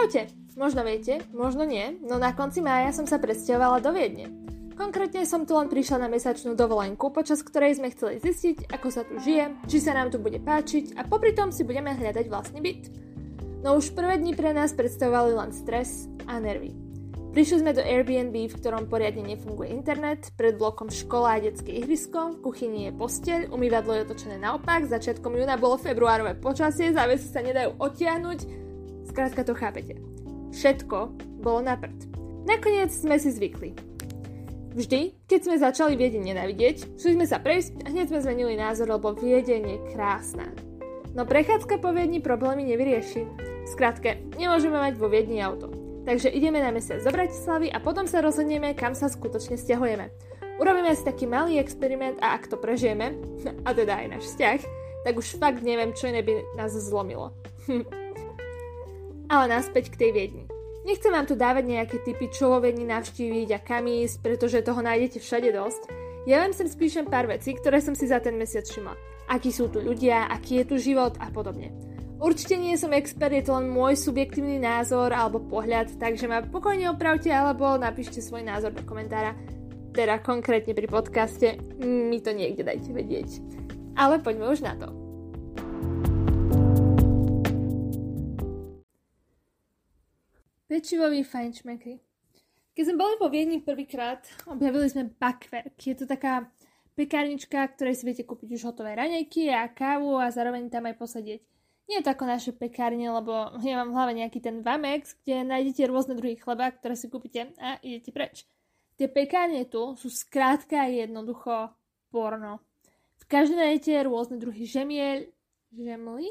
Čaute! Možno viete, možno nie, no na konci mája som sa presťahovala do Viedne. Konkrétne som tu len prišla na mesačnú dovolenku, počas ktorej sme chceli zistiť, ako sa tu žije, či sa nám tu bude páčiť a popri tom si budeme hľadať vlastný byt. No už prvé dni pre nás predstavovali len stres a nervy. Prišli sme do Airbnb, v ktorom poriadne nefunguje internet, pred blokom škola a detské ihrisko, v kuchyni je posteľ, umývadlo je otočené naopak, začiatkom júna bolo februárové počasie, závesy sa nedajú odtiahnuť, Skrátka to chápete. Všetko bolo na prd. Nakoniec sme si zvykli. Vždy, keď sme začali Viedeň nenávidieť, šli sme sa prejsť a hneď sme zmenili názor, lebo Viedeň je krásna. No prechádzka po Viedni problémy nevyrieši. Skrátke, nemôžeme mať vo Viedni auto. Takže ideme na mesiac do Bratislavy a potom sa rozhodneme, kam sa skutočne stiahujeme. Urobíme si taký malý experiment a ak to prežijeme, a teda aj náš vzťah, tak už fakt neviem, čo iné by nás zlomilo. Ale naspäť k tej Viedni. Nechcem vám tu dávať nejaké typy, čo vo Viedni navštíviť a kam ísť, pretože toho nájdete všade dosť. Ja vám sem spíšem pár vecí, ktoré som si za ten mesiac všimla. Akí sú tu ľudia, aký je tu život a podobne. Určite nie som expert, je to len môj subjektívny názor alebo pohľad, takže ma pokojne opravte alebo napíšte svoj názor do komentára. Teda konkrétne pri podcaste mi to niekde dajte vedieť. Ale poďme už na to. Pečivový fajnšmekry. Keď sme boli po Viedni prvýkrát, objavili sme Backwerk. Je to taká pekárnička, ktorej si viete kúpiť už hotové raňajky a kávu a zároveň tam aj posedieť. Nie je to ako naše pekárne, lebo ja mám v hlave nejaký ten Vamex, kde nájdete rôzne druhy chleba, ktoré si kúpite a idete preč. Tie pekárne tu sú skrátka a jednoducho porno. V každej nájdete rôzne druhy žemiel, žemly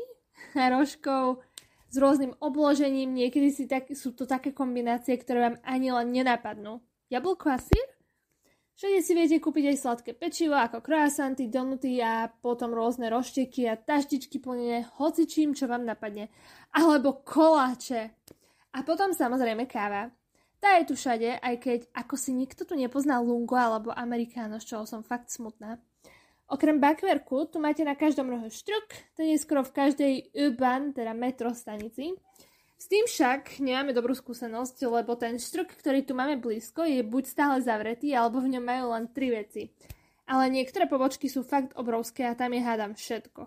rožkov, s rôznym obložením, niekedy si tak, sú to také kombinácie, ktoré vám ani len nenapadnú. Jablko a sír? Všade si viete kúpiť aj sladké pečivo, ako croissanty, donuty a potom rôzne rošteky a taštičky plnené hocičím, čo vám napadne. Alebo koláče. A potom samozrejme káva. Tá je tu všade, aj keď ako si nikto tu nepozná lungo alebo amerikáno, z čoho som fakt smutná. Okrem bakverku tu máte na každom rohu štruk, ten je skoro v každej U-Bahn, teda metro stanici. S tým však nemáme dobrú skúsenosť, lebo ten štruk, ktorý tu máme blízko, je buď stále zavretý, alebo v ňom majú len tri veci. Ale niektoré pobočky sú fakt obrovské a tam je hádam všetko.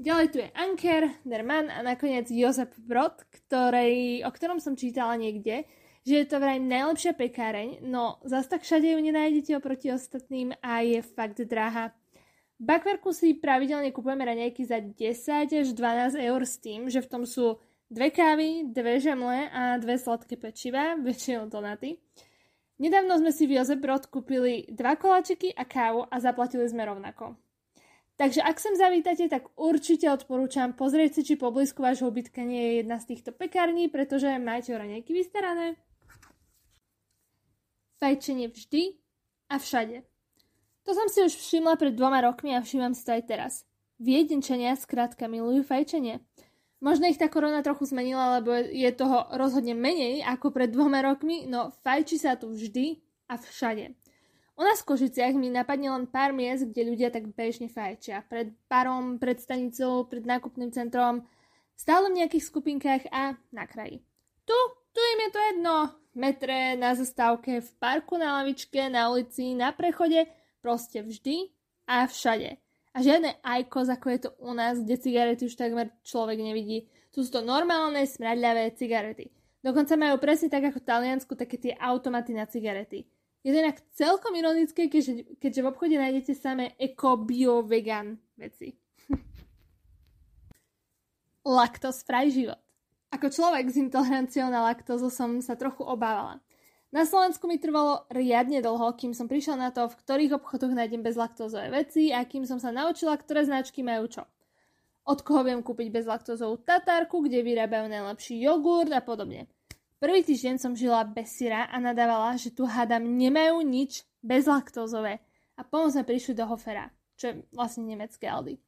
Ďalej tu je Anker, Derman a nakoniec Jozef Brod, ktorej, o ktorom som čítala niekde, že je to vraj najlepšia pekáreň, no zas tak všade ju nenájdete oproti ostatným a je fakt drahá. Bakverku si pravidelne kupujeme raňajky za 10 až 12 eur s tým, že v tom sú dve kávy, dve žemle a dve sladké pečiva, väčšinou donaty. Nedávno sme si v Jozebrod kúpili dva koláčiky a kávu a zaplatili sme rovnako. Takže ak sem zavítate, tak určite odporúčam pozrieť si, či poblízku vášho ubytka nie je jedna z týchto pekární, pretože máte raňajky vystarané. Fajčenie vždy a všade. To som si už všimla pred dvoma rokmi a všímam si to aj teraz. Viedenčania skrátka milujú fajčenie. Možno ich tá korona trochu zmenila, lebo je toho rozhodne menej ako pred dvoma rokmi, no fajči sa tu vždy a všade. U nás v Košiciach mi napadne len pár miest, kde ľudia tak bežne fajčia. Pred parom, pred stanicou, pred nákupným centrom, stále v nejakých skupinkách a na kraji. Tu, tu im je to jedno. V metre, na zastávke, v parku, na lavičke, na ulici, na prechode – Proste vždy a všade. A žiadne ajkos, ako je to u nás, kde cigarety už takmer človek nevidí. Tu sú to normálne, smradľavé cigarety. Dokonca majú presne tak ako v Taliansku také tie automaty na cigarety. Je to inak celkom ironické, keďže, keďže v obchode nájdete samé eko, bio, vegan veci. Laktos fraj život. Ako človek s intoleranciou na laktózu som sa trochu obávala. Na Slovensku mi trvalo riadne dlho, kým som prišla na to, v ktorých obchodoch nájdem bezlaktózové veci a kým som sa naučila, ktoré značky majú čo. Od koho viem kúpiť bezlaktózovú tatárku, kde vyrábajú najlepší jogurt a podobne. Prvý týždeň som žila bez syra a nadávala, že tu hádam nemajú nič bezlaktózové. A potom sme prišli do Hofera, čo je vlastne nemecké Aldi.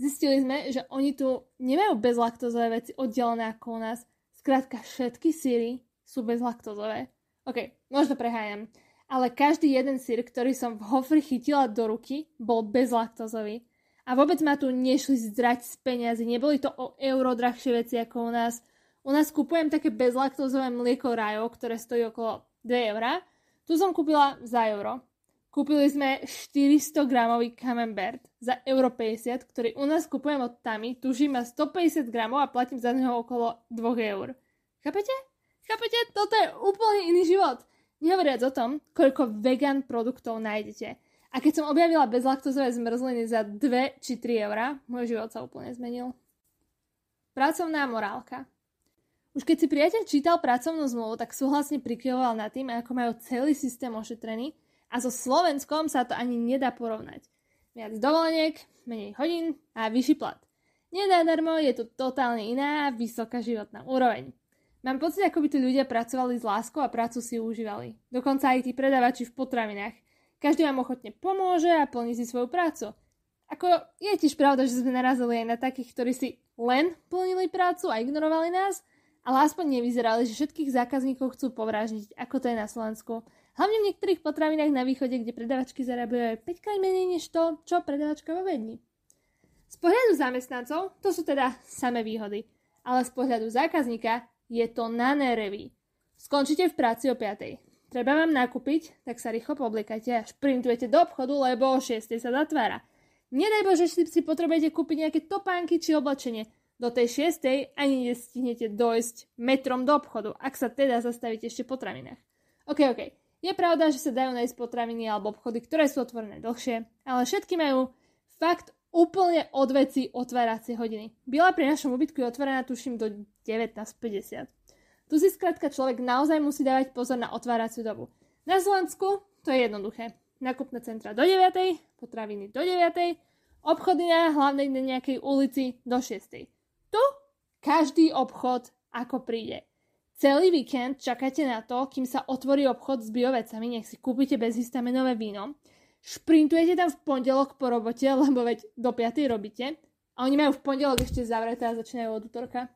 Zistili sme, že oni tu nemajú bezlaktózové veci oddelené ako u nás. Skrátka všetky syry sú bezlaktózové. OK, možno prehájam. Ale každý jeden sír, ktorý som v Hofri chytila do ruky, bol bezlaktozový. A vôbec ma tu nešli zdrať z peniazy. Neboli to o euro drahšie veci ako u nás. U nás kupujem také bezlaktózové mlieko Rajo, ktoré stojí okolo 2 eurá. Tu som kúpila za euro. Kúpili sme 400 gramový camembert za euro 50, ktorý u nás kupujem od Tami, tužím má 150 gramov a platím za neho okolo 2 eur. Chápete? Chápete? Toto je úplne iný život. Nehovoriac o tom, koľko vegan produktov nájdete. A keď som objavila bezlaktozové zmrzliny za 2 či 3 eurá, môj život sa úplne zmenil. Pracovná morálka. Už keď si priateľ čítal pracovnú zmluvu, tak súhlasne prikyvoval nad tým, ako majú celý systém ošetrený a so Slovenskom sa to ani nedá porovnať. Viac dovoleniek, menej hodín a vyšší plat. Nedádarmo je tu totálne iná vysoká životná úroveň. Mám pocit, ako by tí ľudia pracovali s láskou a prácu si užívali. Dokonca aj tí predavači v potravinách. Každý vám ochotne pomôže a plní si svoju prácu. Ako je tiež pravda, že sme narazili aj na takých, ktorí si len plnili prácu a ignorovali nás, ale aspoň nevyzerali, že všetkých zákazníkov chcú povráždiť, ako to je na Slovensku. Hlavne v niektorých potravinách na východe, kde predavačky zarábajú aj 5 krát menej než to, čo predavačka vo Vedni. Z pohľadu zamestnancov to sú teda samé výhody, ale z pohľadu zákazníka je to na nerevy. Skončíte v práci o 5. Treba vám nakúpiť, tak sa rýchlo publikajte a šprintujete do obchodu, lebo o 6. sa zatvára. Nedaj Bože, že si potrebujete kúpiť nejaké topánky či oblečenie. Do tej šiestej ani nestihnete dojsť metrom do obchodu, ak sa teda zastavíte ešte po potravinách. OK, OK. Je pravda, že sa dajú nájsť potraviny alebo obchody, ktoré sú otvorené dlhšie, ale všetky majú fakt úplne od veci otváracie hodiny. Byla pri našom ubytku je otvorená tuším do 19.50. Tu si skrátka človek naozaj musí dávať pozor na otváraciu dobu. Na Slovensku to je jednoduché. Nakupné centra do 9, potraviny do 9, obchody na hlavnej nejakej ulici do 6. Tu každý obchod ako príde. Celý víkend čakáte na to, kým sa otvorí obchod s biovecami, nech si kúpite bezhistamenové víno. Šprintujete tam v pondelok po robote, lebo veď do 5. robíte. A oni majú v pondelok ešte zavreté a začínajú od útorka.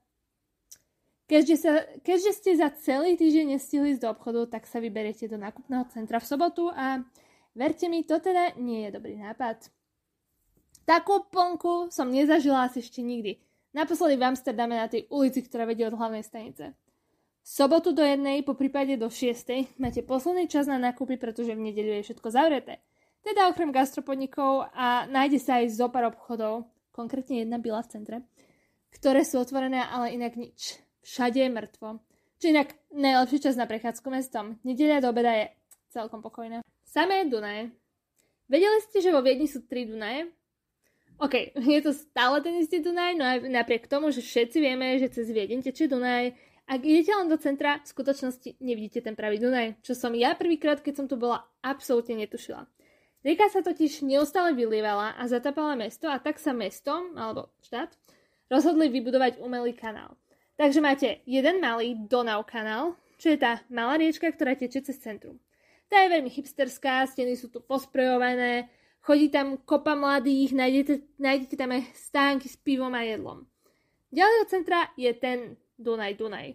Keďže, sa, keďže ste za celý týždeň nestihli ísť do obchodu, tak sa vyberiete do nákupného centra v sobotu a verte mi, to teda nie je dobrý nápad. Takú plnku som nezažila asi ešte nikdy. Naposledy v Amsterdame na tej ulici, ktorá vedie od hlavnej stanice. Sobotu do jednej, po prípade do šiestej, máte posledný čas na nákupy, pretože v nedeľu je všetko zavreté. Teda okrem gastropodnikov a nájde sa aj zo pár obchodov, konkrétne jedna byla v centre, ktoré sú otvorené, ale inak nič. Všade je mŕtvo. Či inak najlepší čas na prechádzku mestom. Nedeľa do obeda je celkom pokojná. Samé Dunaje. Vedeli ste, že vo Viedni sú tri Dunaje? OK, je to stále ten istý Dunaj, no aj napriek tomu, že všetci vieme, že cez Viedeň tečie Dunaj, ak idete len do centra, v skutočnosti nevidíte ten pravý Dunaj, čo som ja prvýkrát, keď som tu bola, absolútne netušila. Rieka sa totiž neustále vylievala a zatapala mesto a tak sa mesto, alebo štát, rozhodli vybudovať umelý kanál. Takže máte jeden malý Donau kanál, čo je tá malá riečka, ktorá teče cez centrum. Tá je veľmi hipsterská, steny sú tu posprejované, Chodí tam kopa mladých, nájdete, nájdete tam aj stánky s pivom a jedlom. Ďalej od centra je ten Dunaj Dunaj.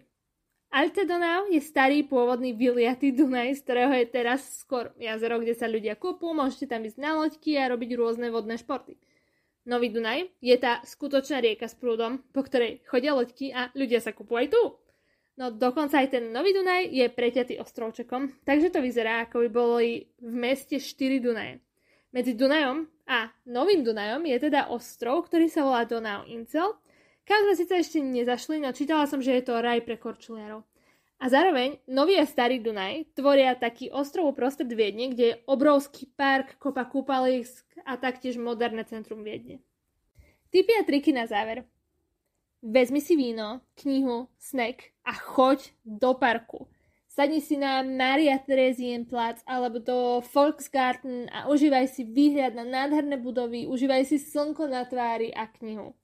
Alte Donau je starý pôvodný vyliatý Dunaj, z ktorého je teraz skôr jazero, kde sa ľudia kúpú, môžete tam ísť na loďky a robiť rôzne vodné športy. Nový Dunaj je tá skutočná rieka s prúdom, po ktorej chodia loďky a ľudia sa kúpu aj tu. No dokonca aj ten Nový Dunaj je preťatý ostrovčekom, takže to vyzerá, ako by boli v meste 4 Dunaje. Medzi Dunajom a Novým Dunajom je teda ostrov, ktorý sa volá Donau Incel, kam sme síce ešte nezašli, no čítala som, že je to raj pre korčuliarov. A zároveň Nový a Starý Dunaj tvoria taký ostrov uprostred Viedne, kde je obrovský park, kopa kúpalisk a taktiež moderné centrum Viedne. Typy a triky na záver. Vezmi si víno, knihu, snack a choď do parku. Sadni si na Maria Platz alebo do Volksgarten a užívaj si výhľad na nádherné budovy, užívaj si slnko na tvári a knihu.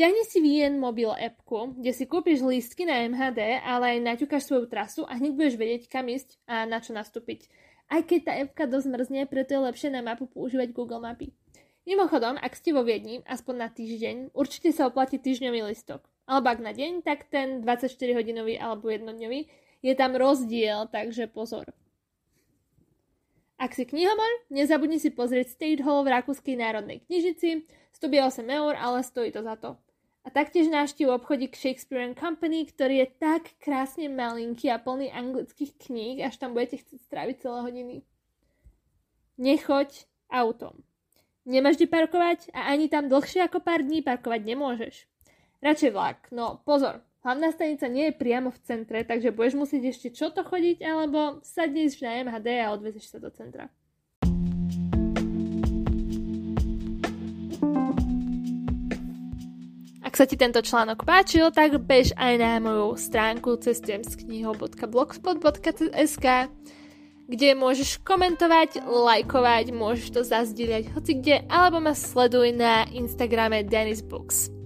Stiahni si VN mobil appku, kde si kúpiš lístky na MHD, ale aj naťukáš svoju trasu a hneď budeš vedieť, kam ísť a na čo nastúpiť. Aj keď tá appka dosť mrzne, preto je lepšie na mapu používať Google Mapy. Mimochodom, ak ste vo Viedni, aspoň na týždeň, určite sa oplatí týždňový listok alebo ak na deň, tak ten 24-hodinový alebo jednodňový. Je tam rozdiel, takže pozor. Ak si knihomor, nezabudni si pozrieť State Hall v Rakúskej národnej knižnici. Stobie 8 eur, ale stojí to za to. A taktiež návštívu obchodík Shakespeare and Company, ktorý je tak krásne malinký a plný anglických kníh, až tam budete chcieť stráviť celé hodiny. Nechoď autom. Nemáš kde parkovať a ani tam dlhšie ako pár dní parkovať nemôžeš. Radšej vlak, no pozor, hlavná stanica nie je priamo v centre, takže budeš musieť ešte čo to chodiť, alebo sadneš na MHD a odvezeš sa do centra. Sa ti tento článok páčil, tak bež aj na moju stránku cestujem.blogspot.sk kde môžeš komentovať, lajkovať, môžeš to zazdieľať hoci kde, alebo ma sleduj na Instagrame Dennis Books.